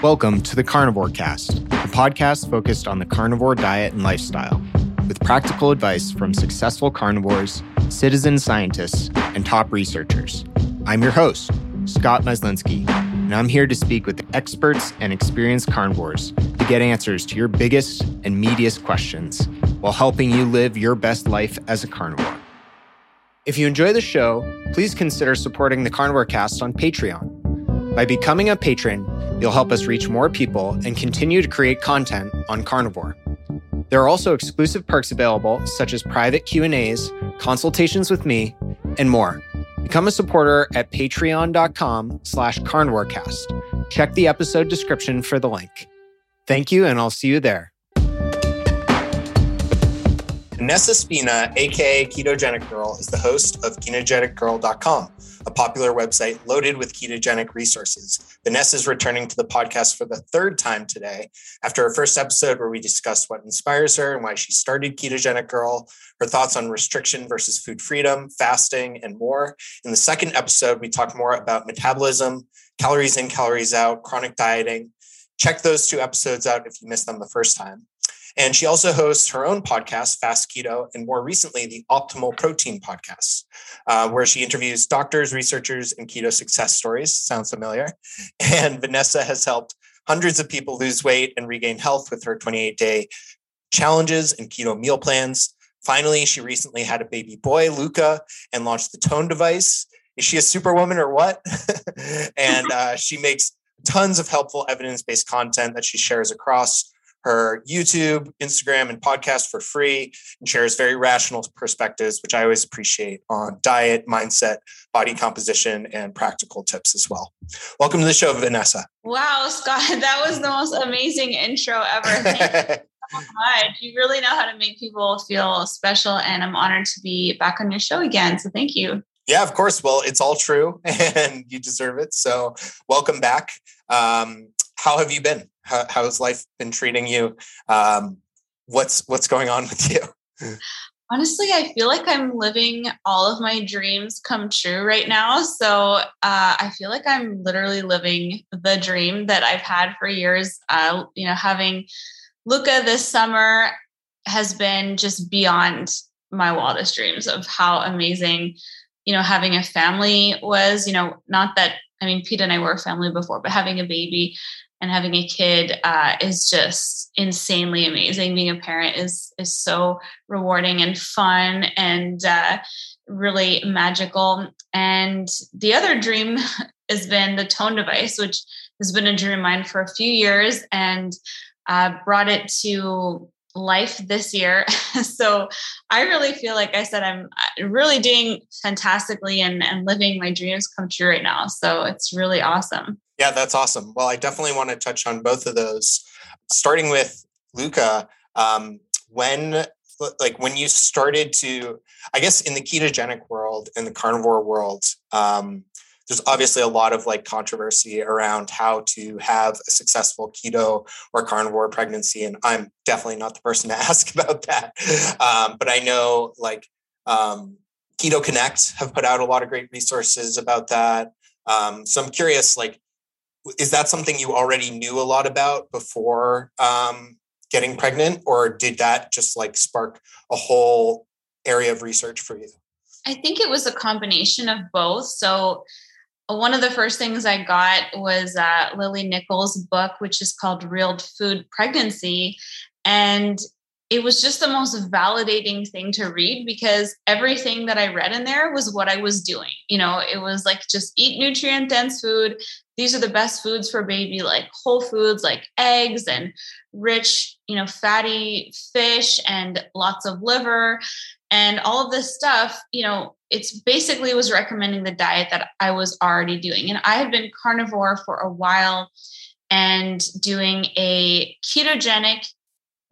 Welcome to the Carnivore Cast, a podcast focused on the carnivore diet and lifestyle, with practical advice from successful carnivores, citizen scientists, and top researchers. I'm your host, Scott Myslinski, and I'm here to speak with experts and experienced carnivores to get answers to your biggest and meatiest questions while helping you live your best life as a carnivore. If you enjoy the show, please consider supporting the Carnivore Cast on Patreon. By becoming a patron, You'll help us reach more people and continue to create content on Carnivore. There are also exclusive perks available such as private Q&As, consultations with me, and more. Become a supporter at patreon.com slash carnivorecast. Check the episode description for the link. Thank you, and I'll see you there. Vanessa Spina, aka Ketogenic Girl, is the host of KetogenicGirl.com a popular website loaded with ketogenic resources. Vanessa is returning to the podcast for the third time today after her first episode, where we discussed what inspires her and why she started Ketogenic Girl, her thoughts on restriction versus food freedom, fasting, and more. In the second episode, we talk more about metabolism, calories in, calories out, chronic dieting. Check those two episodes out if you missed them the first time. And she also hosts her own podcast, Fast Keto, and more recently, the Optimal Protein podcast, uh, where she interviews doctors, researchers, and keto success stories. Sounds familiar. And Vanessa has helped hundreds of people lose weight and regain health with her 28 day challenges and keto meal plans. Finally, she recently had a baby boy, Luca, and launched the Tone device. Is she a superwoman or what? and uh, she makes tons of helpful evidence based content that she shares across her YouTube, Instagram, and podcast for free and shares very rational perspectives, which I always appreciate on diet, mindset, body composition, and practical tips as well. Welcome to the show, Vanessa. Wow, Scott, that was the most amazing intro ever. Thank you so much. You really know how to make people feel special, and I'm honored to be back on your show again. So thank you. Yeah, of course. Well, it's all true and you deserve it. So, welcome back. Um, how have you been? How, how's life been treating you? Um, what's what's going on with you? Honestly, I feel like I'm living all of my dreams come true right now. So uh, I feel like I'm literally living the dream that I've had for years. Uh, you know, having Luca this summer has been just beyond my wildest dreams of how amazing, you know, having a family was. You know, not that I mean, Pete and I were a family before, but having a baby and having a kid uh, is just insanely amazing. Being a parent is is so rewarding and fun and uh, really magical. And the other dream has been the tone device, which has been a dream of mine for a few years, and uh, brought it to life this year. so I really feel like I said I'm uh, really doing fantastically and, and living my dreams come true right now. So it's really awesome. Yeah, that's awesome. Well, I definitely want to touch on both of those. Starting with Luca, um, when like when you started to, I guess in the ketogenic world and the carnivore world, um, there's obviously a lot of like controversy around how to have a successful keto or carnivore pregnancy, and I'm definitely not the person to ask about that. Um, but I know like um, Keto Connect have put out a lot of great resources about that. Um, so I'm curious, like, is that something you already knew a lot about before um, getting pregnant or did that just like spark a whole area of research for you? I think it was a combination of both. So one of the first things i got was uh, lily nichols book which is called real food pregnancy. And it was just the most validating thing to read because everything that I read in there was what I was doing. You know, it was like just eat nutrient dense food, these are the best foods for baby like whole foods like eggs and rich you know fatty fish and lots of liver and all of this stuff you know it's basically was recommending the diet that i was already doing. And i had been carnivore for a while and doing a ketogenic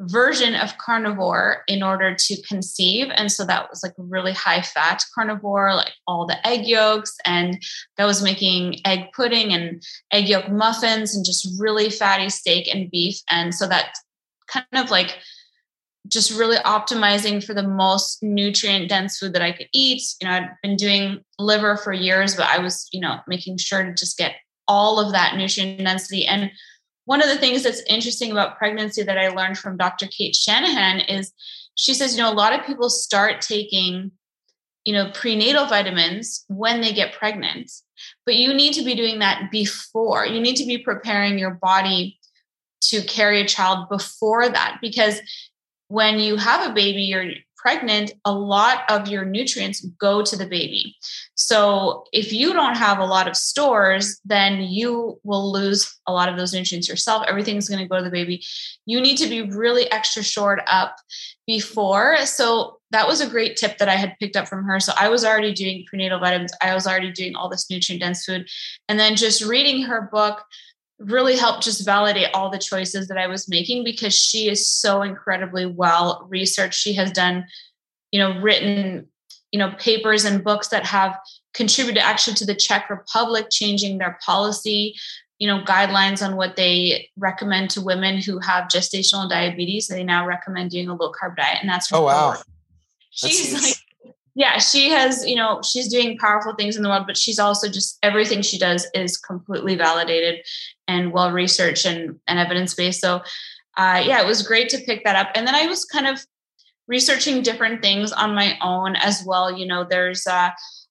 version of carnivore in order to conceive. And so that was like really high fat carnivore, like all the egg yolks. And that was making egg pudding and egg yolk muffins and just really fatty steak and beef. And so that kind of like just really optimizing for the most nutrient dense food that I could eat. You know, I'd been doing liver for years, but I was, you know, making sure to just get all of that nutrient density. And one of the things that's interesting about pregnancy that I learned from Dr. Cate Shanahan is she says, you know, a lot of people start taking, you know, prenatal vitamins when they get pregnant, but you need to be doing that before. You need to be preparing your body to carry a child before that because when you have a baby, you're pregnant, a lot of your nutrients go to the baby. So if you don't have a lot of stores, then you will lose a lot of those nutrients yourself. Everything's going to go to the baby. You need to be really extra shored up before. So that was a great tip that I had picked up from her. So I was already doing prenatal vitamins. I was already doing all this nutrient dense food. And then just reading her book, really helped just validate all the choices that I was making because she is so incredibly well researched. She has done, you know, written, you know, papers and books that have contributed actually to the Czech Republic changing their policy, you know, guidelines on what they recommend to women who have gestational diabetes. They now recommend doing a low carb diet, and that's oh wow. She's like yeah, she has, you know, she's doing powerful things in the world, but she's also just everything she does is completely validated and well researched and, and evidence based. So, uh, yeah, it was great to pick that up. And then I was kind of researching different things on my own as well. You know, there's uh,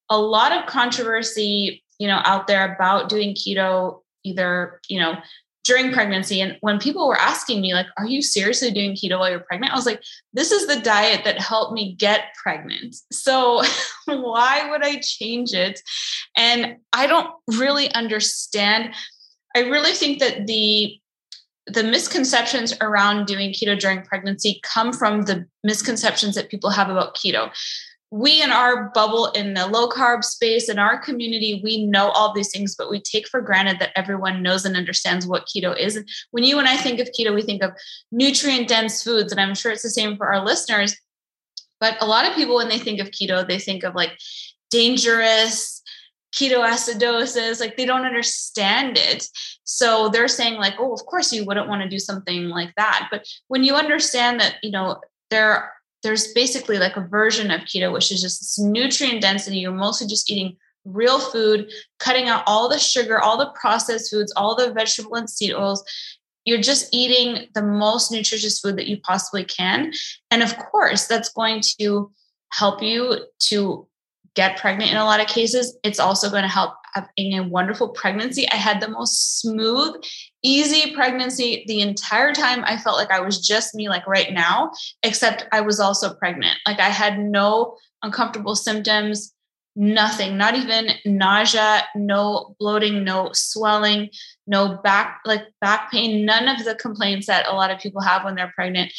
a lot of controversy, you know, out there about doing keto, either, you know, during pregnancy. And when people were asking me, like, are you seriously doing keto while you're pregnant? I was like, this is the diet that helped me get pregnant. So why would I change it? And I don't really understand. I really think that the the misconceptions around doing keto during pregnancy come from the misconceptions that people have about keto we in our bubble in the low carb space in our community we know all these things but we take for granted that everyone knows and understands what keto is. And when you and i think of keto we think of nutrient dense foods and i'm sure it's the same for our listeners. But a lot of people when they think of keto they think of like dangerous ketoacidosis like they don't understand it. So they're saying like oh of course you wouldn't want to do something like that. But when you understand that you know there there's basically like a version of keto, which is just this nutrient density. You're mostly just eating real food, cutting out all the sugar, all the processed foods, all the vegetable and seed oils. You're just eating the most nutritious food that you possibly can. And of course, that's going to help you to get pregnant in a lot of cases. It's also going to help having a wonderful pregnancy. I had the most smooth, easy pregnancy the entire time. I felt like I was just me, like right now, except I was also pregnant. Like I had no uncomfortable symptoms, nothing, not even nausea, no bloating, no swelling, no back, like back pain, none of the complaints that a lot of people have when they're pregnant.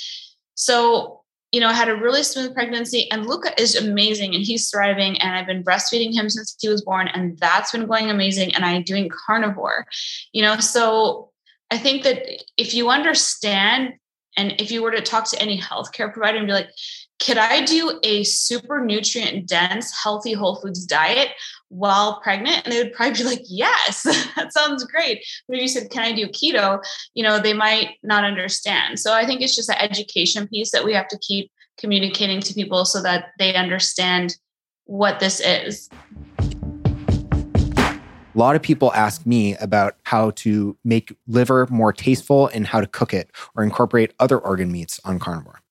So you know, I had a really smooth pregnancy and Luca is amazing and he's thriving. And I've been breastfeeding him since he was born and that's been going amazing. And I'm doing carnivore, you know, so I think that if you understand and if you were to talk to any healthcare provider and be like, could I do a super nutrient dense, healthy whole foods diet while pregnant? And they would probably be like, yes, that sounds great. But if you said, can I do keto? You know, they might not understand. So I think it's just an education piece that we have to keep communicating to people so that they understand what this is. A lot of people ask me about how to make liver more tasteful and how to cook it or incorporate other organ meats on carnivore.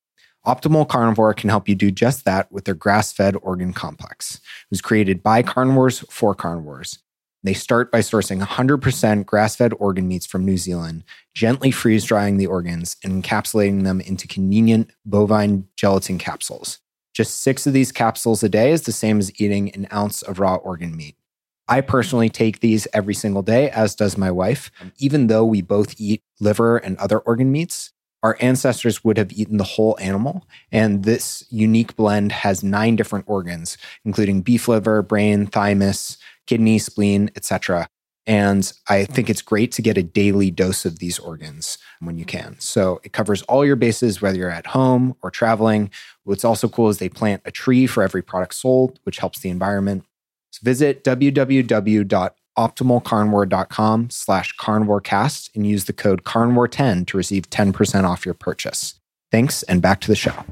Optimal Carnivore can help you do just that with their grass fed organ complex. It was created by carnivores for carnivores. They start by sourcing 100% grass fed organ meats from New Zealand, gently freeze drying the organs and encapsulating them into convenient bovine gelatin capsules. Just six of these capsules a day is the same as eating an ounce of raw organ meat. I personally take these every single day, as does my wife. Even though we both eat liver and other organ meats, our ancestors would have eaten the whole animal. And this unique blend has nine different organs, including beef liver, brain, thymus, kidney, spleen, etc. And I think it's great to get a daily dose of these organs when you can. So it covers all your bases, whether you're at home or traveling. What's also cool is they plant a tree for every product sold, which helps the environment. So visit www optimalcarnivore.com slash carnivorecast and use the code carnivore10 to receive 10% off your purchase. Thanks, and back to the show.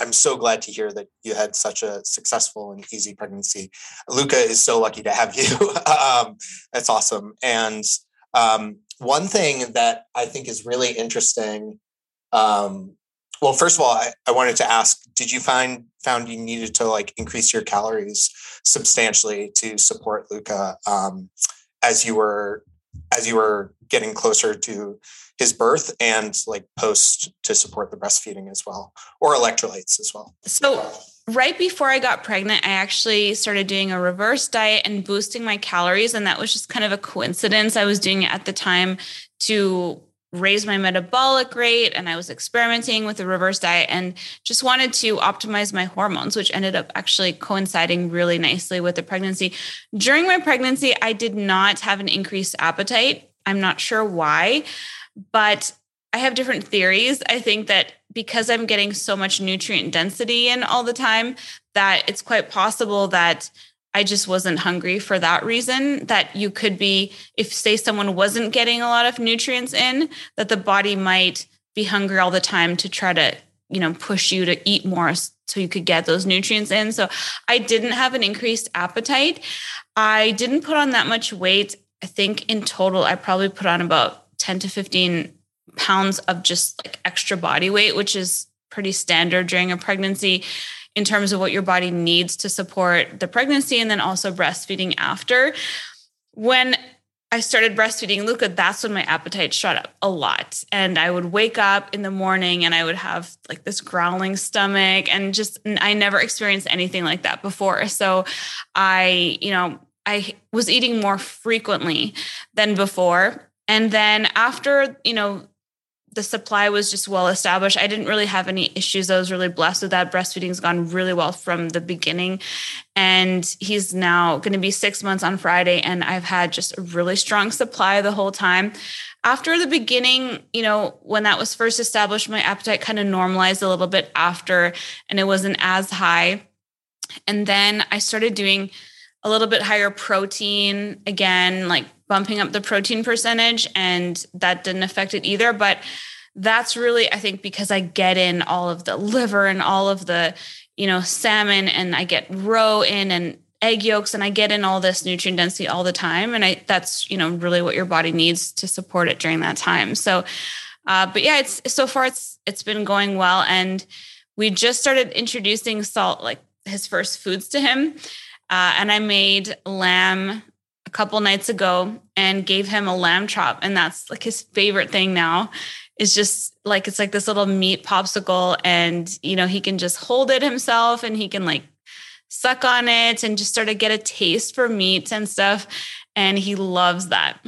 I'm so glad to hear that you had such a successful and easy pregnancy. Luca is so lucky to have you. um, that's awesome. And Um, one thing that I think is really interesting. Um, well, first of all, I, I wanted to ask: Did you find found you needed to like increase your calories substantially to support Luca um, as you were as you were getting closer to his birth and like post to support the breastfeeding as well, or electrolytes as well? So right before I got pregnant, I actually started doing a reverse diet and boosting my calories. And that was just kind of a coincidence. I was doing it at the time to raise my metabolic rate and I was experimenting with a reverse diet and just wanted to optimize my hormones, which ended up actually coinciding really nicely with the pregnancy. During my pregnancy, I did not have an increased appetite. I'm not sure why, but I have different theories. I think that because I'm getting so much nutrient density in all the time, that it's quite possible that I just wasn't hungry for that reason. That you could be, if say someone wasn't getting a lot of nutrients in, that the body might be hungry all the time to try to, you know, push you to eat more so you could get those nutrients in. So I didn't have an increased appetite. I didn't put on that much weight. I think in total, I probably put on about 10 to 15 pounds of just like extra body weight, which is pretty standard during a pregnancy in terms of what your body needs to support the pregnancy and then also breastfeeding after. When I started breastfeeding Luca, that's when my appetite shot up a lot. And I would wake up in the morning and I would have like this growling stomach and just, I never experienced anything like that before. So I, you know, I was eating more frequently than before. And then after, you know, the supply was just well established. I didn't really have any issues. I was really blessed with that. Breastfeeding's gone really well from the beginning. And he's now going to be six months on Friday. And I've had just a really strong supply the whole time. After the beginning, you know, when that was first established, my appetite kind of normalized a little bit after, and it wasn't as high. And then I started doing a little bit higher protein again, like bumping up the protein percentage, and that didn't affect it either. But that's really, I think, because I get in all of the liver and all of the, you know, salmon, and I get roe in and egg yolks, and I get in all this nutrient density all the time. And I that's, you know, really what your body needs to support it during that time. So, uh, but yeah, it's so far it's it's been going well, and we just started introducing salt, like his first foods to him. Uh, and I made lamb a couple nights ago and gave him a lamb chop. And that's like his favorite thing now is just like it's like this little meat popsicle. And, you know, he can just hold it himself and he can like suck on it and just sort of get a taste for meat and stuff. And he loves that.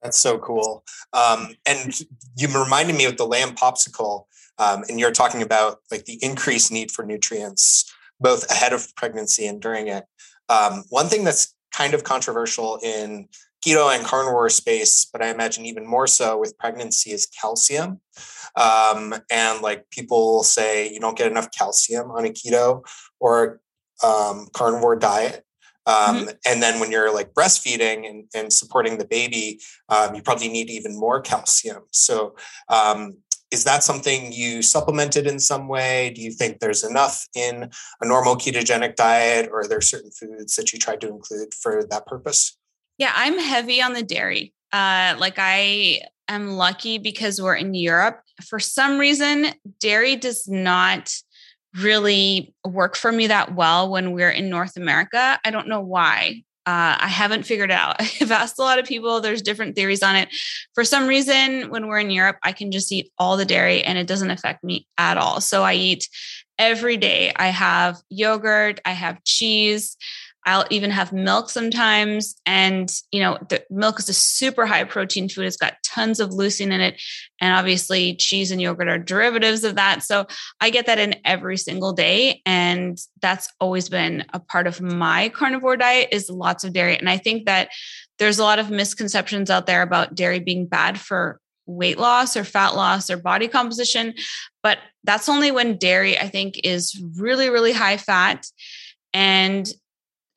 That's so cool. Um, and you reminded me of the lamb popsicle. Um, and you're talking about like the increased need for nutrients both ahead of pregnancy and during it. Um, one thing that's kind of controversial in keto and carnivore space, but I imagine even more so with pregnancy is calcium. Um, and like people say you don't get enough calcium on a keto or um, carnivore diet. Um, mm-hmm. And then when you're like breastfeeding and, and supporting the baby, um, you probably need even more calcium. So um, is that something you supplemented in some way? Do you think there's enough in a normal ketogenic diet, or are there certain foods that you tried to include for that purpose? Yeah, I'm heavy on the dairy. Uh, like I am lucky because we're in Europe. For some reason, dairy does not really work for me that well when we're in North America. I don't know why. Uh, I haven't figured it out. I've asked a lot of people. There's different theories on it. For some reason, when we're in Europe, I can just eat all the dairy and it doesn't affect me at all. So I eat every day. I have yogurt, I have cheese, I'll even have milk sometimes. And, you know, the milk is a super high protein food. It's got tons of leucine in it. And obviously, cheese and yogurt are derivatives of that. So I get that in every single day. And that's always been a part of my carnivore diet is lots of dairy. And I think that there's a lot of misconceptions out there about dairy being bad for weight loss or fat loss or body composition. But that's only when dairy, I think, is really, really high fat. And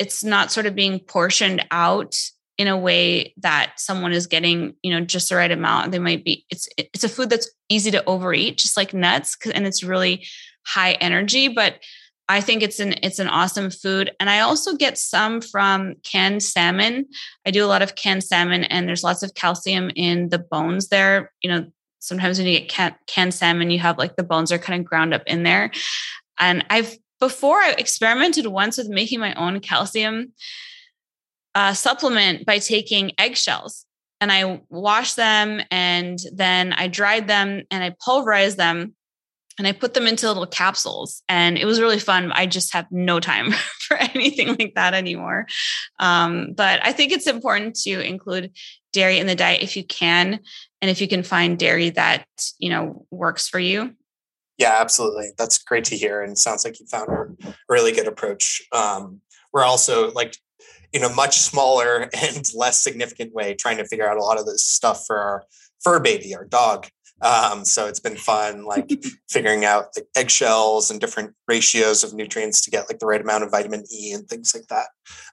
it's not sort of being portioned out in a way that someone is getting you know just the right amount they might be it's it's a food that's easy to overeat just like nuts and it's really high energy but I think it's an it's an awesome food, and I also get some from canned salmon. I do a lot of canned salmon, and there's lots of calcium in the bones there. You know, sometimes when you get canned salmon, you have like the bones are kind of ground up in there. And I've before I experimented once with making my own calcium uh, supplement by taking eggshells and I washed them and then I dried them and I pulverized them and I put them into little capsules. And it was really fun. I just have no time for anything like that anymore. Um, but I think it's important to include dairy in the diet if you can, and if you can find dairy that you know works for you. Yeah, absolutely. That's great to hear, and sounds like you found a really good approach. Um, we're also like in a much smaller and less significant way trying to figure out a lot of this stuff for our fur baby, our dog. Um, so it's been fun, like figuring out the eggshells and different ratios of nutrients to get like the right amount of vitamin E and things like that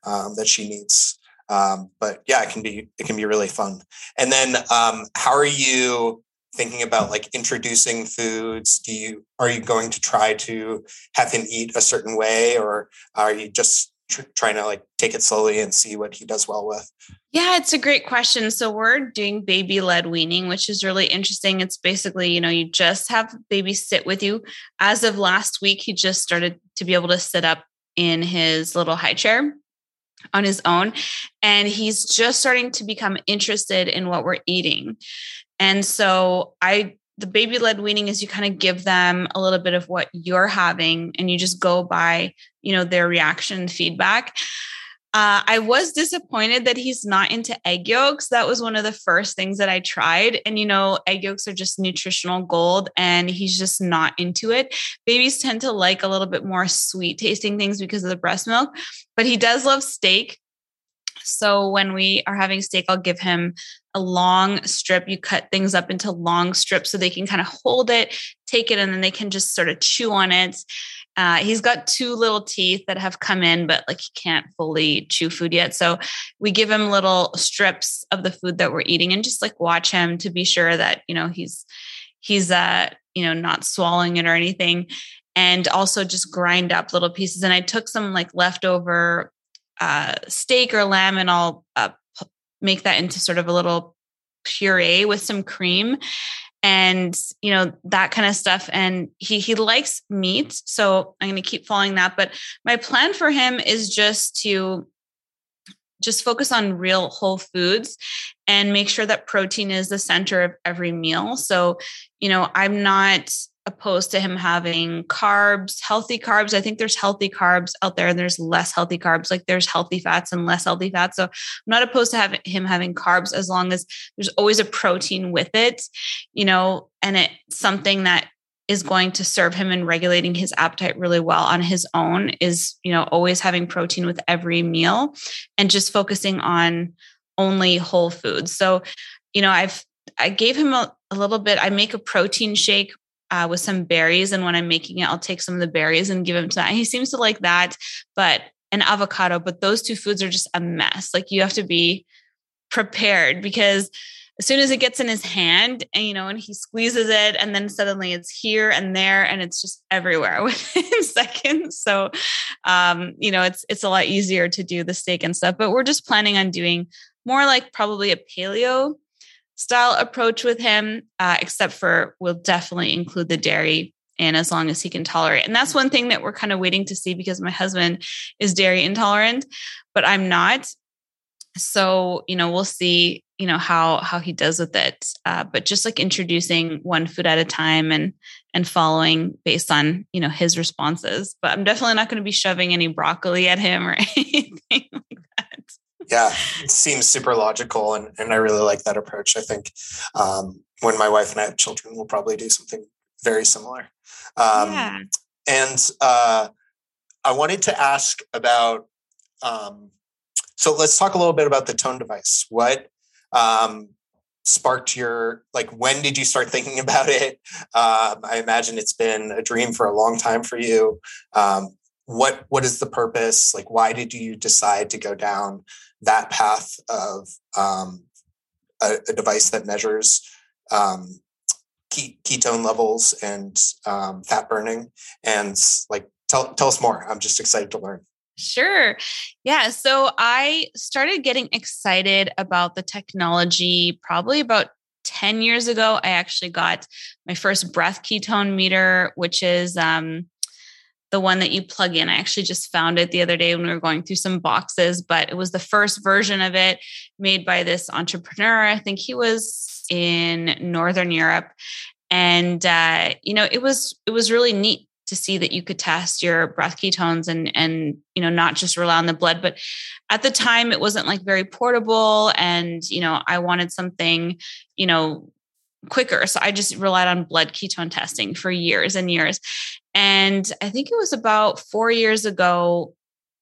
um, that she needs. Um, but yeah, it can be it can be really fun. And then, um, how are you thinking about like introducing foods? Do you are you going to try to have him eat a certain way, or are you just tr- trying to like take it slowly and see what he does well with? Yeah, it's a great question. So we're doing baby led weaning, which is really interesting. It's basically, you know, you just have baby sit with you. As of last week, he just started to be able to sit up in his little high chair on his own. And he's just starting to become interested in what we're eating. And so I the baby led weaning is you kind of give them a little bit of what you're having and you just go by you know their reaction feedback uh, I was disappointed that he's not into egg yolks. That was one of the first things that I tried. And, you know, egg yolks are just nutritional gold, and he's just not into it. Babies tend to like a little bit more sweet tasting things because of the breast milk, but he does love steak. So when we are having steak, I'll give him a long strip. You cut things up into long strips so they can kind of hold it, take it, and then they can just sort of chew on it. Uh, he's got two little teeth that have come in, but like he can't fully chew food yet. So we give him little strips of the food that we're eating and just like watch him to be sure that, you know, he's, he's, uh, you know, not swallowing it or anything. And also just grind up little pieces. And I took some like leftover uh, steak or lamb and I'll uh, make that into sort of a little puree with some cream. And you know that kind of stuff. And he he likes meat so i'm going to keep following that. But my plan for him is just to just focus on real whole foods and make sure that protein is the center of every meal. So you know i'm not opposed to him having carbs, healthy carbs. I think there's healthy carbs out there and there's less healthy carbs. Like there's healthy fats and less healthy fats. So I'm not opposed to having him having carbs as long as there's always a protein with it, you know, and it's something that is going to serve him in regulating his appetite really well on his own is, you know, always having protein with every meal and just focusing on only whole foods. So, you know, I've I gave him a, a little bit. I make a protein shake uh, with some berries. And when I'm making it, I'll take some of the berries and give him to that. He seems to like that, but an avocado. But those two foods are just a mess. Like you have to be prepared because as soon as it gets in his hand and you know and he squeezes it and then suddenly it's here and there and it's just everywhere within seconds so um you know it's it's a lot easier to do the steak and stuff but we're just planning on doing more like probably a paleo style approach with him, uh, except for we'll definitely include the dairy in as long as he can tolerate. And that's one thing that we're kind of waiting to see because my husband is dairy intolerant, but I'm not. So, you know, we'll see, you know, how how he does with it. Uh, but just like introducing one food at a time and and following based on, you know, his responses. But I'm definitely not going to be shoving any broccoli at him or anything yeah, it seems super logical, and and I really like that approach. I think um, when my wife and I have children, we'll probably do something very similar. Um, yeah. And uh, I wanted to ask about. Um, so let's talk a little bit about the tone device. What um, sparked your like? When did you start thinking about it? Um, I imagine it's been a dream for a long time for you. Um, what what is the purpose? Like, why did you decide to go down that path of um, a, a, device that measures um, ketone levels and um, fat burning and like tell, tell us more. I'm just excited to learn. Sure. Yeah. So I started getting excited about the technology probably about 10 years ago. I actually got my first breath ketone meter, which is um, the one that you plug in. I actually just found it the other day when we were going through some boxes, but it was the first version of it made by this entrepreneur. I think he was in Northern Europe. And uh, you know, it was it was really neat to see that you could test your breath ketones and and you know not just rely on the blood but at the time it wasn't like very portable and you know i wanted something you know quicker. So i just relied on blood ketone testing for years and years. And i think it was about 4 years ago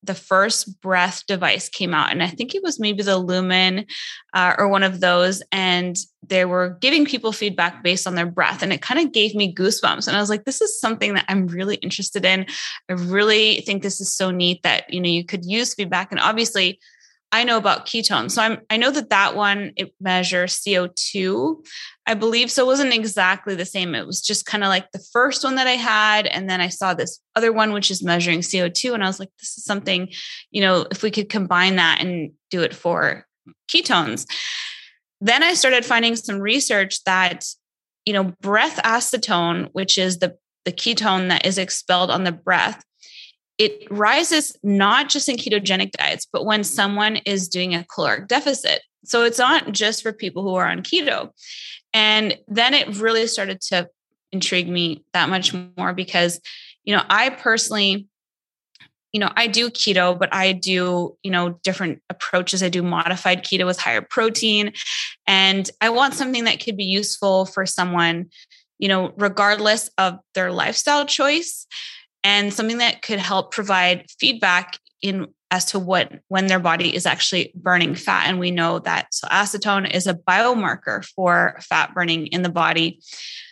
the first breath device came out and i think it was maybe the lumen uh, or one of those and they were giving people feedback based on their breath and it kind of gave me goosebumps. And i was like this is something that i'm really interested in. I really think this is so neat that you know you could use feedback. And obviously I know about ketones. So I'm I know that that one it measures CO2, I believe. So it wasn't exactly the same. It was just kind of like the first one that I had and then I saw this other one which is measuring CO2 and I was like this is something, you know, if we could combine that and do it for ketones. Then I started finding some research that you know, breath acetone, which is the the ketone that is expelled on the breath, it rises not just in ketogenic diets, but when someone is doing a caloric deficit. So it's not just for people who are on keto. And then it really started to intrigue me that much more because, you know, I personally, you know, I do keto, but I do, you know, different approaches. I do modified keto with higher protein. And I want something that could be useful for someone, you know, regardless of their lifestyle choice and something that could help provide feedback in as to what when their body is actually burning fat. And we know that so acetone is a biomarker for fat burning in the body.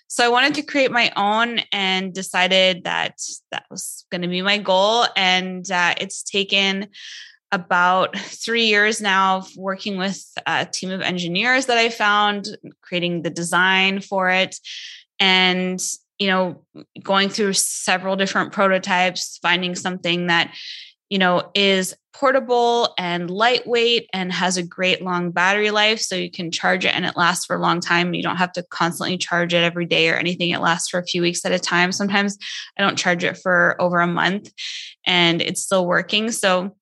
So i wanted to create my own and decided that that was going to be my goal. And uh, it's taken about three years now of working with a team of engineers that i found creating the design for it. And you know, going through several different prototypes, finding something that, you know, is portable and lightweight and has a great long battery life. So you can charge it and it lasts for a long time. You don't have to constantly charge it every day or anything. It lasts for a few weeks at a time. Sometimes I don't charge it for over a month and it's still working. So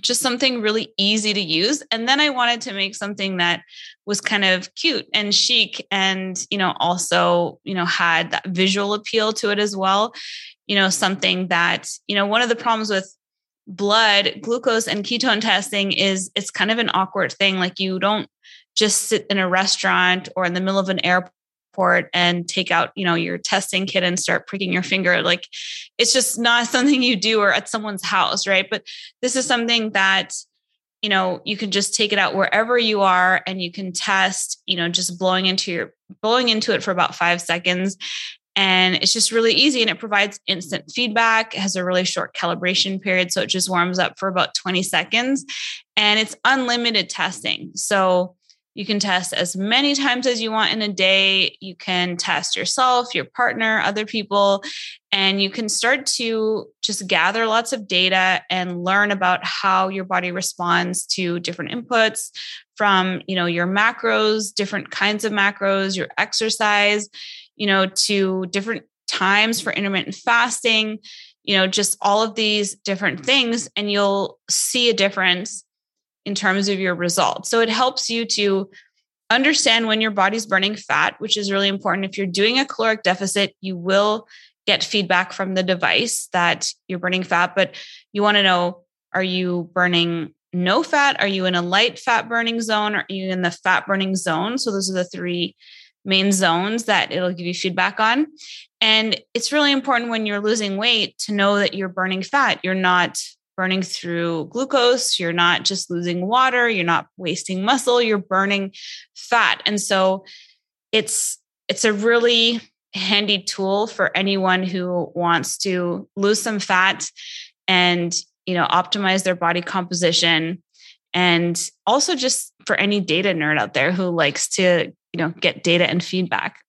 just something really easy to use and then i wanted to make something that was kind of cute and chic and you know also you know had that visual appeal to it as well. You know something that you know one of the problems with blood glucose and ketone testing is it's kind of an awkward thing like you don't just sit in a restaurant or in the middle of an airport and take out you know your testing kit and start pricking your finger. Like it's just not something you do or at someone's house right? But this is something that you know you can just take it out wherever you are and you can test you know just blowing into your blowing into it for about five seconds. And it's just really easy and it provides instant feedback it has a really short calibration period so it just warms up for about 20 seconds. And it's unlimited testing. So you can test as many times as you want in a day. You can test yourself, your partner, other people, and you can start to just gather lots of data and learn about how your body responds to different inputs from, you know, your macros, different kinds of macros, your exercise, you know, to different times for intermittent fasting, you know, just all of these different things and you'll see a difference in terms of your results. So it helps you to understand when your body's burning fat, which is really important. If you're doing a caloric deficit, you will get feedback from the device that you're burning fat, but you want to know are you burning no fat? Are you in a light fat burning zone? Are you in the fat burning zone? So those are the three main zones that it'll give you feedback on. And it's really important when you're losing weight to know that you're burning fat. You're not burning through glucose, you're not just losing water, you're not wasting muscle, you're burning fat. And so it's it's a really handy tool for anyone who wants to lose some fat and you know optimize their body composition. And also just for any data nerd out there who likes to you know get data and feedback.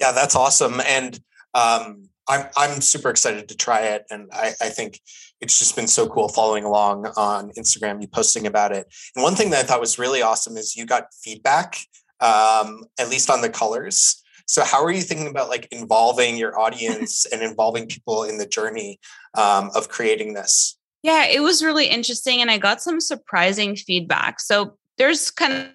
Yeah that's awesome. And um, I'm I'm super excited to try it, and I, I think it's just been so cool following along on Instagram, you posting about it. And one thing that I thought was really awesome is you got feedback, um, at least on the colors. So how are you thinking about like involving your audience and involving people in the journey um, of creating this? Yeah, it was really interesting, and I got some surprising feedback. So there's kind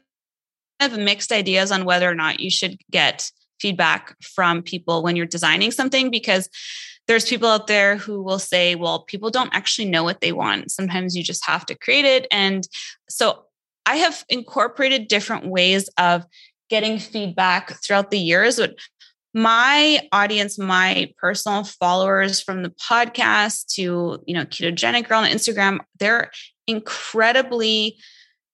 of mixed ideas on whether or not you should get feedback from people when you're designing something because there's people out there who will say, well, people don't actually know what they want. Sometimes you just have to create it. And so I have incorporated different ways of getting feedback throughout the years. But my audience, my personal followers from the podcast to, you know, ketogenic girl on Instagram, they're incredibly,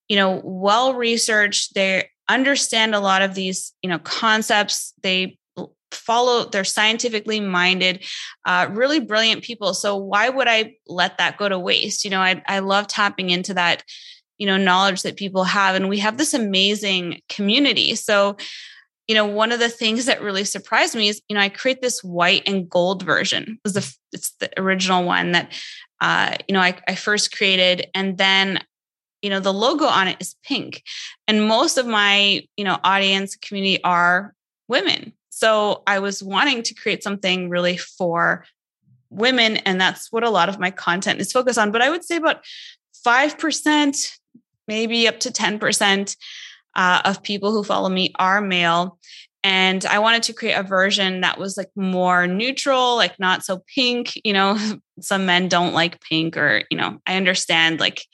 you know, well researched. They understand a lot of these you know concepts. They follow they're scientifically minded uh, really brilliant people. So why would i let that go to waste? You know I, I love tapping into that you know knowledge that people have and we have this amazing community. So you know one of the things that really surprised me is you know i create this white and gold version. It was the it's the original one that uh, you know I, I first created and then you know the logo on it is pink. And most of my you know audience community are women. So i was wanting to create something really for women and that's what a lot of my content is focused on. But i would say about 5% maybe up to 10% uh, of people who follow me are male and i wanted to create a version that was like more neutral like not so pink you know? Some men don't like pink or you know i understand like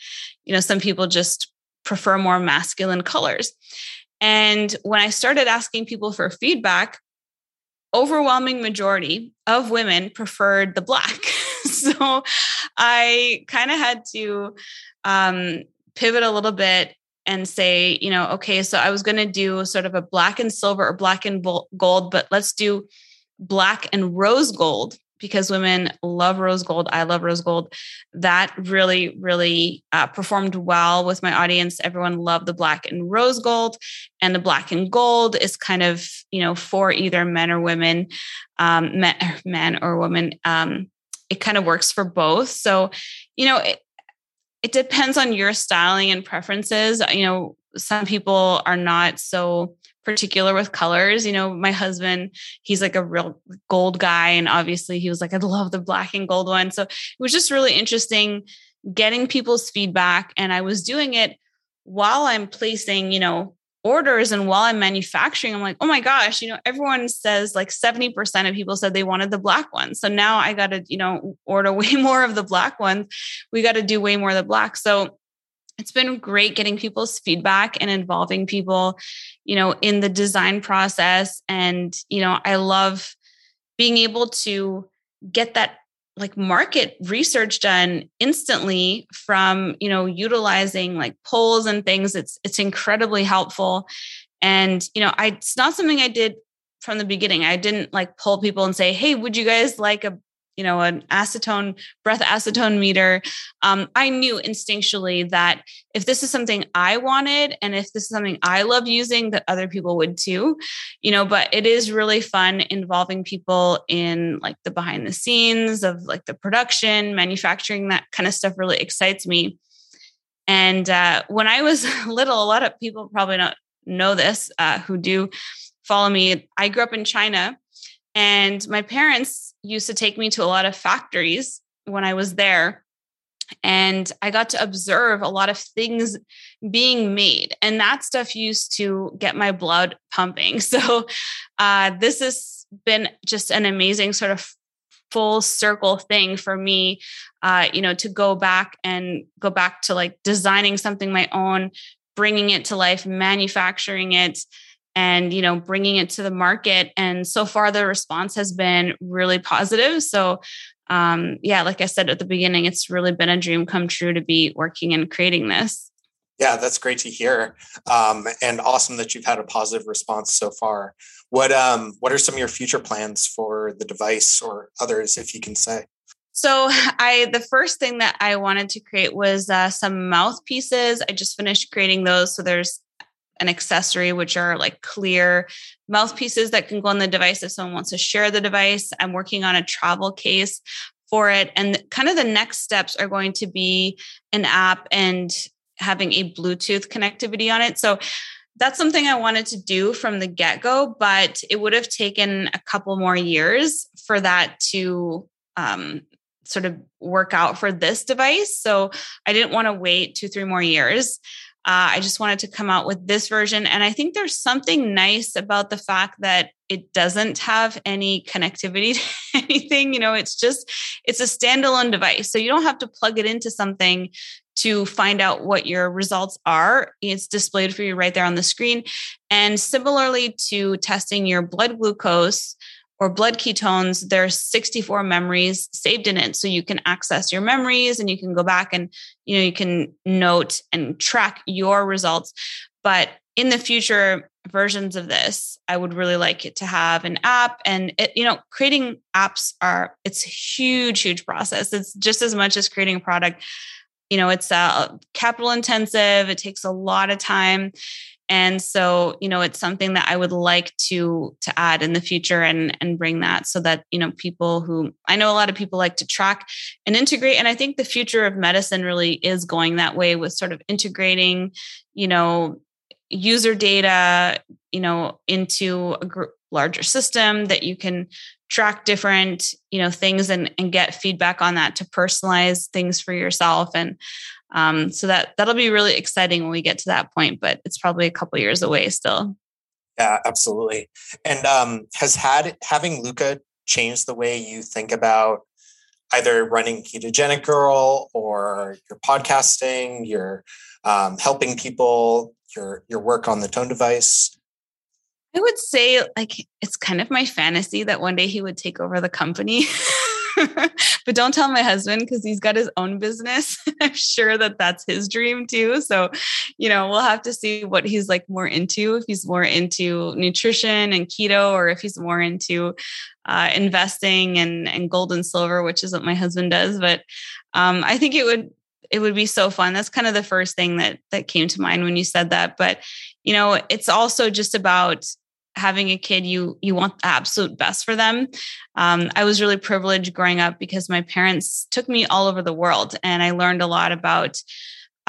you know some people just prefer more masculine colors. And when i started asking people for feedback overwhelming majority of women preferred the black. So i kind of had to um, pivot a little bit and say, you know, okay, so I was going to do sort of a black and silver or black and gold, but let's do black and rose gold because women love rose gold. I love rose gold. That really, really uh, performed well with my audience. Everyone loved the black and rose gold, and the black and gold is kind of you know for either men or women, um, men, men or women. Um, it kind of works for both. So, you know, it, it depends on your styling and preferences. Uh, you know, some people are not so particular with colors. You know, my husband, he's like a real gold guy. And obviously he was like, I love the black and gold one. So it was just really interesting getting people's feedback. And I was doing it while I'm placing, you know, orders and while I'm manufacturing, I'm like, oh my gosh, you know, everyone says like 70% of people said they wanted the black one. So now I got to, you know, order way more of the black ones. We got to do way more of the black. So it's been great getting people's feedback and involving people, you know, in the design process. And, you know, I love being able to get that like market research done instantly from you know utilizing like polls and things it's it's incredibly helpful. And you know i it's not something i did from the beginning. I didn't like pull people and say hey would you guys like a you know an acetone breath acetone meter. Um, i knew instinctually that if this is something i wanted and if this is something i love using that other people would too. You know but it is really fun involving people in like the behind the scenes of like the production manufacturing that kind of stuff really excites me. And uh, when i was little a lot of people probably don't know this uh, who do follow me. I grew up in china and my parents used to take me to a lot of factories when I was there. And I got to observe a lot of things being made. And that stuff used to get my blood pumping. So uh, this has been just an amazing sort of full circle thing for me uh, you know to go back and go back to like designing something my own bringing it to life manufacturing it and you know bringing it to the market. And so far the response has been really positive. So um, yeah like i said at the beginning it's really been a dream come true to be working and creating this. Yeah that's great to hear. Um, and awesome that you've had a positive response so far. What um, what are some of your future plans for the device or others if you can say? So I the first thing that I wanted to create was uh, some mouthpieces. I just finished creating those. So there's an accessory, which are like clear mouthpieces that can go on the device if someone wants to share the device. I'm working on a travel case for it. And kind of the next steps are going to be an app and having a Bluetooth connectivity on it. So that's something I wanted to do from the get go, but it would have taken a couple more years for that to um, sort of work out for this device. So I didn't want to wait two, three more years. Uh, I just wanted to come out with this version. And I think there's something nice about the fact that it doesn't have any connectivity to anything. You know, it's just, it's a standalone device. So you don't have to plug it into something to find out what your results are. It's displayed for you right there on the screen. And similarly to testing your blood glucose, or blood ketones, there's 64 memories saved in it. So you can access your memories and you can go back and, you know, you can note and track your results. But in the future versions of this, I would really like it to have an app and it, you know, creating apps are, it's a huge, huge process. It's just as much as creating a product. You know, it's uh, capital intensive. It takes a lot of time and so you know it's something that i would like to to add in the future and and bring that so that you know people who i know a lot of people like to track and integrate and i think the future of medicine really is going that way with sort of integrating you know user data you know into a gr- larger system that you can track different you know things and and get feedback on that to personalize things for yourself. And um, so that that'll be really exciting when we get to that point, but it's probably a couple years away still. Yeah, absolutely. And um, has had having Luca changed the way you think about either running ketogenic girl or your podcasting, your um, helping people, your your work on the tone device? I would say like it's kind of my fantasy that one day he would take over the company. but don't tell my husband because he's got his own business. I'm sure that that's his dream too. So, you know, we'll have to see what he's like more into. If he's more into nutrition and keto, or if he's more into uh, investing and and gold and silver, which is what my husband does. But um, I think it would it would be so fun. That's kind of the first thing that that came to mind when you said that. But you know, it's also just about having a kid you you want the absolute best for them. Um, i was really privileged growing up because my parents took me all over the world and i learned a lot about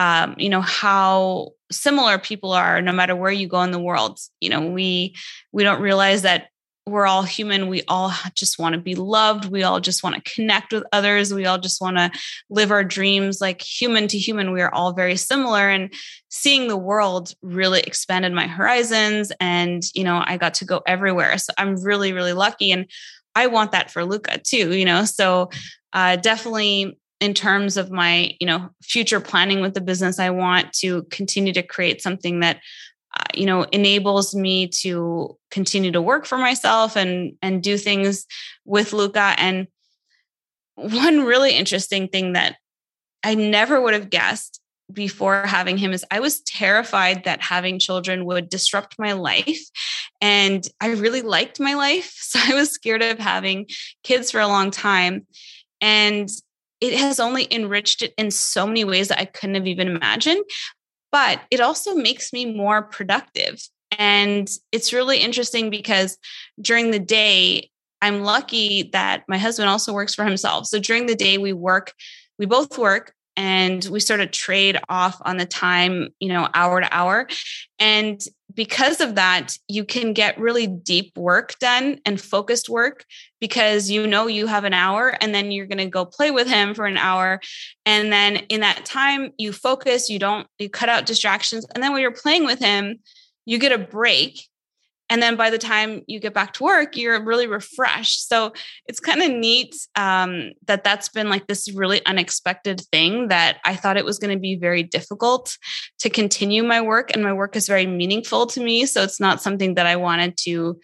um, you know how similar people are no matter where you go in the world. You know we we don't realize that we're all human. We all just want to be loved. We all just want to connect with others. We all just want to live our dreams like human to human. We are all very similar. And seeing the world really expanded my horizons. And, you know, I got to go everywhere. So I'm really, really lucky. And I want that for Luca too, you know. So uh, definitely in terms of my you know future planning with the business i want to continue to create something that you know enables me to continue to work for myself and and do things with Luca and one really interesting thing that I never would have guessed before having him is I was terrified that having children would disrupt my life. And I really liked my life. So I was scared of having kids for a long time. And it has only enriched it in so many ways that I couldn't have even imagined but it also makes me more productive. And it's really interesting because during the day, I'm lucky that my husband also works for himself. So during the day, we work, we both work and we sort of trade off on the time, you know, hour to hour. And because of that, you can get really deep work done and focused work because you know you have an hour and then you're going to go play with him for an hour. And then in that time, you focus, you don't, you cut out distractions. And then when you're playing with him, you get a break and then by the time you get back to work you're really refreshed. So it's kind of neat um, that that's been like this really unexpected thing that i thought it was going to be very difficult to continue my work and my work is very meaningful to me. So it's not something that i wanted to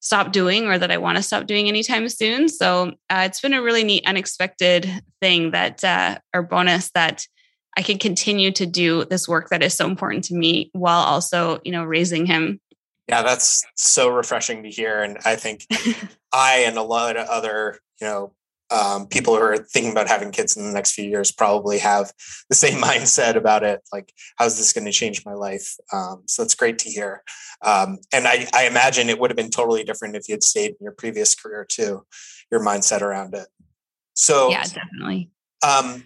stop doing or that i want to stop doing anytime soon. So uh, it's been a really neat unexpected thing that uh, or bonus that I can continue to do this work that is so important to me while also, you know, raising him yeah, that's so refreshing to hear. And I think I and a lot of other, you know, um, people who are thinking about having kids in the next few years probably have the same mindset about it. Like, how's this going to change my life? Um, so it's great to hear. Um, and I, I, imagine it would have been totally different if you had stayed in your previous career too, your mindset around it. So, yeah, definitely. Um,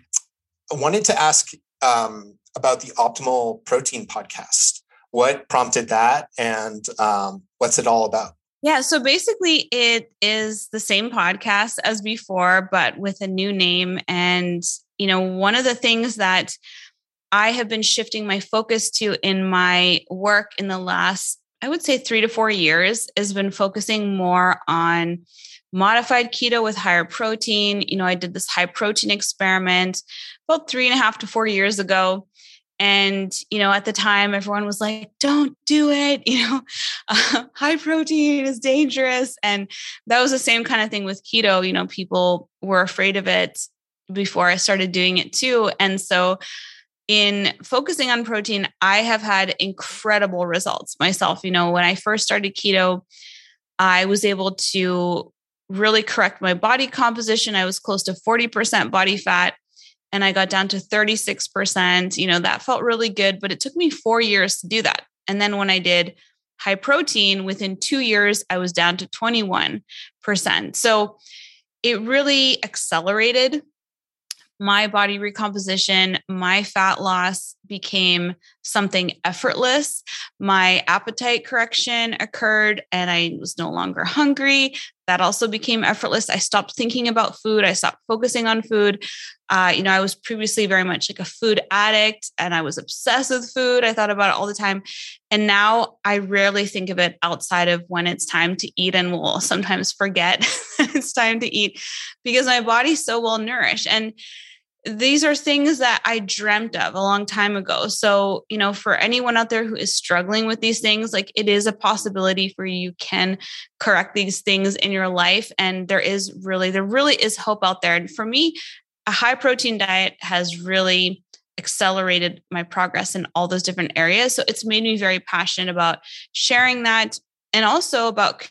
I wanted to ask um, about the Optimal Protein podcast. What prompted that and um, what's it all about? Yeah, so basically, it is the same podcast as before, but with a new name. And, you know, one of the things that I have been shifting my focus to in my work in the last, I would say, three to four years has been focusing more on modified keto with higher protein. You know, I did this high protein experiment about three and a half to four years ago. And, you know, at the time, everyone was like, don't do it. You know, uh, high protein is dangerous. And that was the same kind of thing with keto. You know, people were afraid of it before I started doing it too. And so, in focusing on protein, I have had incredible results myself. You know, when I first started keto, I was able to really correct my body composition. I was close to 40% body fat and I got down to 36%. You know, that felt really good, but it took me four years to do that. And then when I did high protein, within two years, I was down to 21%. So it really accelerated my body recomposition, my fat loss became something effortless. My appetite correction occurred and I was no longer hungry. That also became effortless. I stopped thinking about food. I stopped focusing on food. Uh, you know, I was previously very much like a food addict and I was obsessed with food. I thought about it all the time. And now I rarely think of it outside of when it's time to eat and will sometimes forget it's time to eat because my body's so well nourished. And these are things that I dreamt of a long time ago. So, you know, for anyone out there who is struggling with these things, like it is a possibility for you. Can correct these things in your life. And there is really, there really is hope out there. And for me, a high protein diet has really accelerated my progress in all those different areas. So it's made me very passionate about sharing that and also about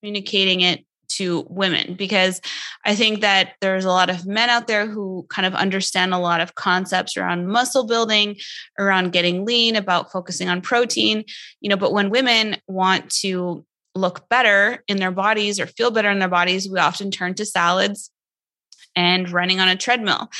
communicating it to women because I think that there's a lot of men out there who kind of understand a lot of concepts around muscle building, around getting lean, about focusing on protein, you know, but when women want to look better in their bodies or feel better in their bodies, we often turn to salads and running on a treadmill.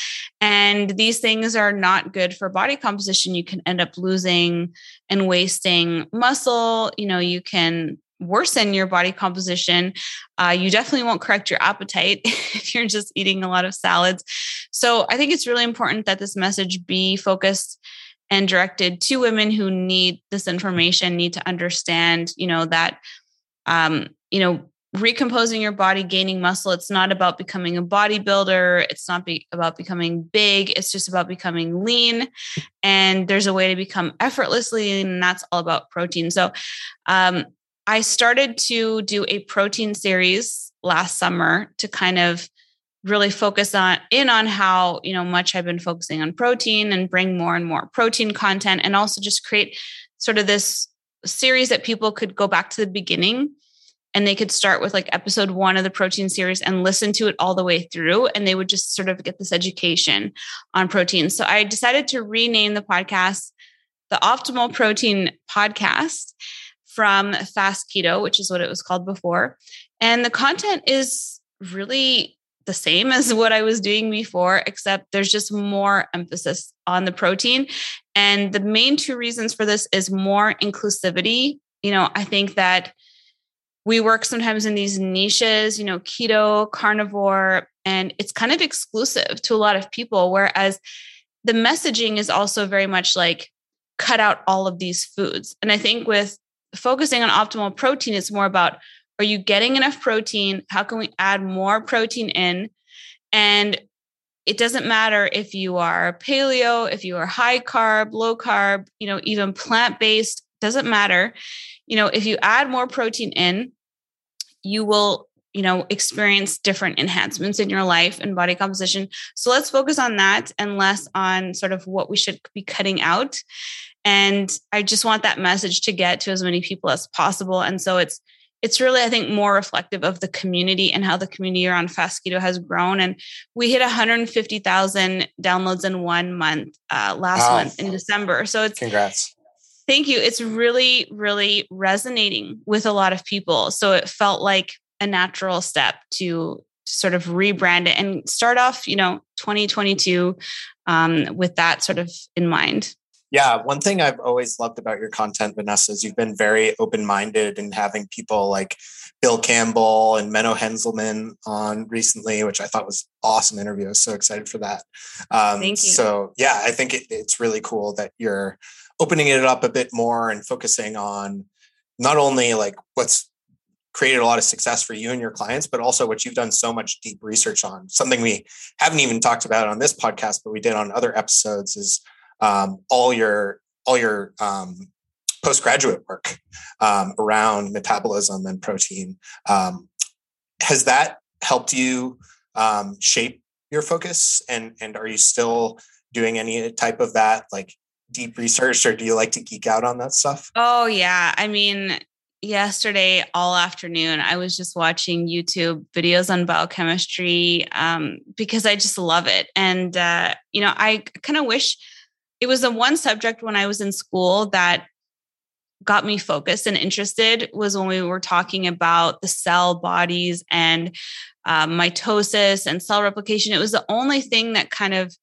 And these things are not good for body composition. You can end up losing and wasting muscle. You know, you can worsen your body composition. Uh, you definitely won't correct your appetite if you're just eating a lot of salads. So I think it's really important that this message be focused and directed to women who need this information, need to understand, you know, that, um, you know, recomposing your body, gaining muscle. It's not about becoming a bodybuilder. It's not be about becoming big. It's just about becoming lean. And there's a way to become effortlessly and that's all about protein. So, um, I started to do a protein series last summer to kind of really focus on in on how you know much I've been focusing on protein and bring more and more protein content and also just create sort of this series that people could go back to the beginning and they could start with like episode 1 of the protein series and listen to it all the way through and they would just sort of get this education on protein. So I decided to rename the podcast the Optimal Protein Podcast from Fast Keto, which is what it was called before. And the content is really the same as what I was doing before, except there's just more emphasis on the protein. And the main two reasons for this is more inclusivity. You know, I think that we work sometimes in these niches, you know, keto, carnivore, and it's kind of exclusive to a lot of people. Whereas the messaging is also very much like cut out all of these foods. And I think with focusing on optimal protein, it's more about are you getting enough protein? How can we add more protein in? And it doesn't matter if you are paleo, if you are high carb, low carb, you know, even plant based, doesn't matter. You know, if you add more protein in, you will, you know, experience different enhancements in your life and body composition. So let's focus on that and less on sort of what we should be cutting out. And I just want that message to get to as many people as possible. And so it's it's really, I think, more reflective of the community and how the community around Fast Keto has grown. And we hit 150,000 downloads in one month uh, last wow. month in December. So it's congrats. Thank you. It's really, really resonating with a lot of people. So it felt like a natural step to sort of rebrand it and start off, you know, 2022 um, with that sort of in mind. Yeah, one thing I've always loved about your content, Vanessa, is you've been very open minded and having people like Bill Campbell and Menno Henselmans on recently, which I thought was awesome interview. I was so excited for that. Um, Thank you. So yeah, I think it, it's really cool that you're opening it up a bit more and focusing on not only like what's created a lot of success for you and your clients, but also what you've done so much deep research on. Something we haven't even talked about on this podcast, but we did on other episodes is um, all your all your um, postgraduate work um, around metabolism and protein. Um, has that helped you um, shape your focus? And and are you still doing any type of that like deep research, or do you like to geek out on that stuff? Oh yeah, I mean yesterday all afternoon i was just watching youtube videos on biochemistry um, because i just love it and uh, you know i kind of wish it was the one subject when i was in school that got me focused and interested was when we were talking about the cell bodies and um, mitosis and cell replication it was the only thing that kind of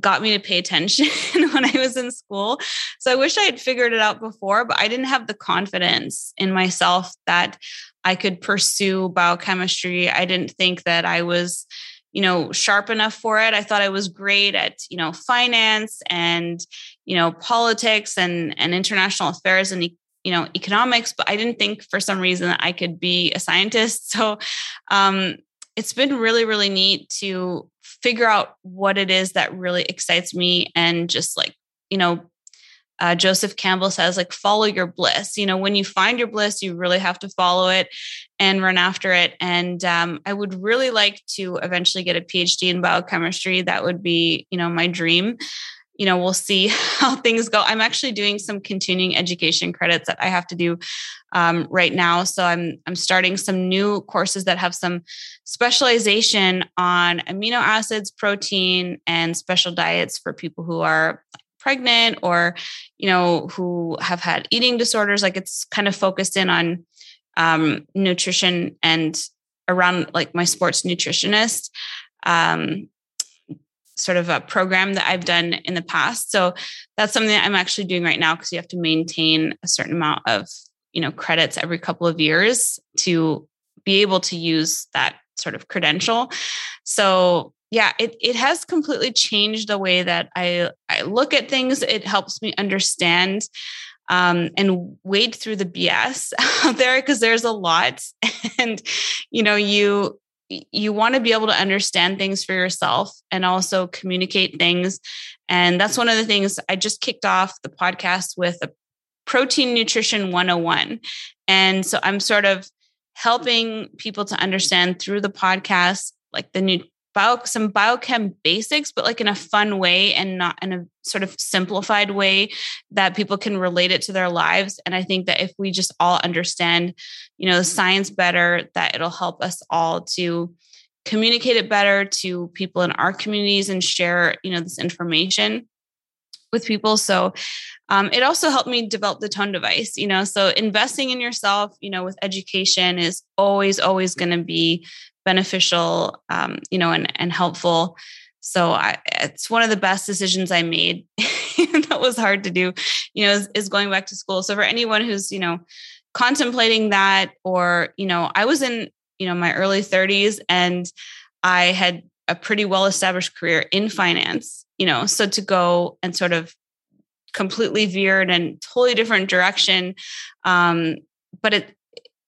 got me to pay attention when I was in school. So I wish I had figured it out before, but I didn't have the confidence in myself that I could pursue biochemistry. I didn't think that I was, you know, sharp enough for it. I thought I was great at, you know, finance and, you know, politics and and international affairs and you know economics but i didn't think for some reason that i could be a scientist so um, it's been really really neat to figure out what it is that really excites me and just like, you know, uh, Joseph Campbell says, like, follow your bliss. You know, when you find your bliss, you really have to follow it and run after it. And um, I would really like to eventually get a PhD in biochemistry. That would be, you know, my dream you know, we'll see how things go. I'm actually doing some continuing education credits that I have to do um, right now. So I'm I'm starting some new courses that have some specialization on amino acids, protein, and special diets for people who are pregnant or you know who have had eating disorders. Like it's kind of focused in on um, nutrition and around like my sports nutritionist. Um, sort of a program that I've done in the past. So that's something that I'm actually doing right now because you have to maintain a certain amount of, you know, credits every couple of years to be able to use that sort of credential. So yeah, it it has completely changed the way that I I look at things. It helps me understand um, and wade through the BS out there because there's a lot, and you know you you want to be able to understand things for yourself and also communicate things. And that's one of the things I just kicked off the podcast with a protein nutrition 101. And so I'm sort of helping people to understand through the podcast, like the new bio, some biochem basics, but like in a fun way and not in a sort of simplified way that people can relate it to their lives. And I think that if we just all understand, you know, science better, that it'll help us all to communicate it better to people in our communities and share, you know, this information with people. So um, it also helped me develop the tone device, you know. So investing in yourself, you know, with education is always, always going to be beneficial, um, you know, and, and helpful. So I, it's one of the best decisions I made. that was hard to do, you know, is, is going back to school. So for anyone who's, you know, contemplating that, or, you know, I was in, you know, my early 30s and I had a pretty well established career in finance, you know, so to go and sort of completely veered and totally different direction. Um, but it,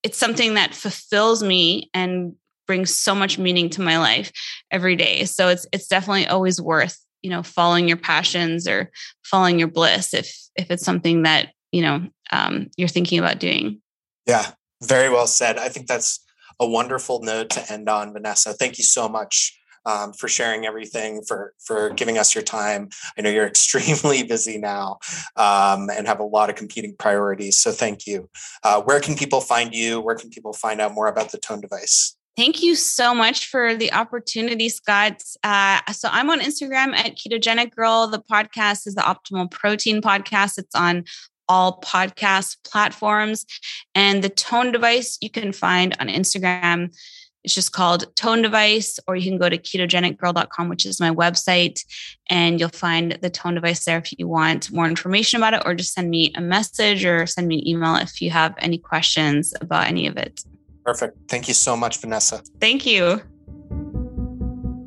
it's something that fulfills me and brings so much meaning to my life every day. So it's it's definitely always worth, you know, following your passions or following your bliss if if it's something that, you know, um, you're thinking about doing. Yeah, very well said. I think that's a wonderful note to end on, Vanessa. Thank you so much um, for sharing everything, for for giving us your time. I know you're extremely busy now um, and have a lot of competing priorities. So thank you. Uh, where can people find you? Where can people find out more about the Tone device? Thank you so much for the opportunity, Scott. Uh, so I'm on Instagram at Ketogenic Girl. The podcast is the Optimal Protein Podcast. It's on all podcast platforms. And the tone device you can find on Instagram. It's just called Tone Device, or you can go to ketogenicgirl.com, which is my website, and you'll find the tone device there if you want more information about it, or just send me a message or send me an email if you have any questions about any of it. Perfect. Thank you so much, Vanessa. Thank you.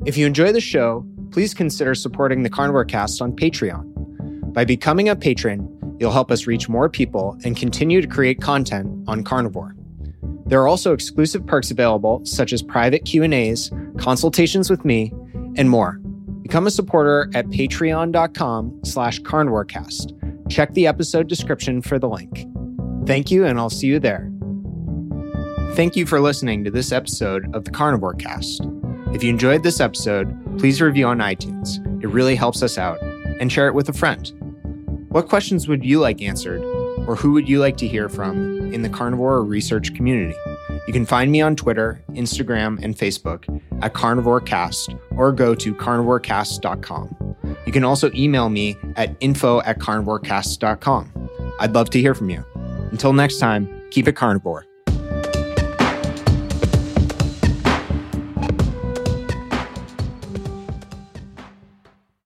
If you enjoy the show, please consider supporting the Carnivore Cast on Patreon. By becoming a patron, You'll help us reach more people and continue to create content on carnivore. There are also exclusive perks available, such as private Q&As, consultations with me, and more. Become a supporter at patreon.com slash carnivorecast. Check the episode description for the link. Thank you, and I'll see you there. Thank you for listening to this episode of the Carnivore Cast. If you enjoyed this episode, please review on iTunes. It really helps us out. And share it with a friend. What questions would you like answered, or who would you like to hear from in the carnivore research community? You can find me on Twitter, Instagram, and Facebook at CarnivoreCast or go to carnivorecast.com. You can also email me at info at carnivorecast.com. I'd love to hear from you. Until next time, keep it carnivore.